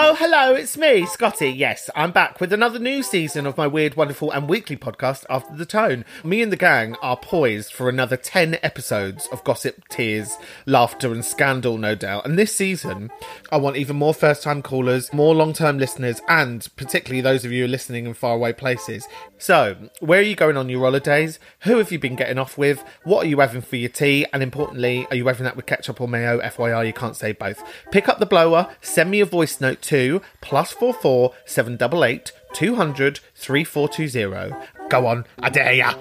Oh, hello, it's me, Scottee. Yes, I'm back with another new season of my weird, wonderful, and weekly podcast, After the Tone. Me and the gang are poised for another 10 episodes of gossip, tears, laughter, and scandal, no doubt. And this season, I want even more first time callers, more long term listeners, and particularly those of you listening in faraway places. So, where are you going on your holidays? Who have you been getting off with? What are you having for your tea? And importantly, are you having that with ketchup or mayo? FYI, you can't say both. Pick up the blower, send me a voice note to plus four four seven double eight two hundred three four two zero. Go on, I dare ya.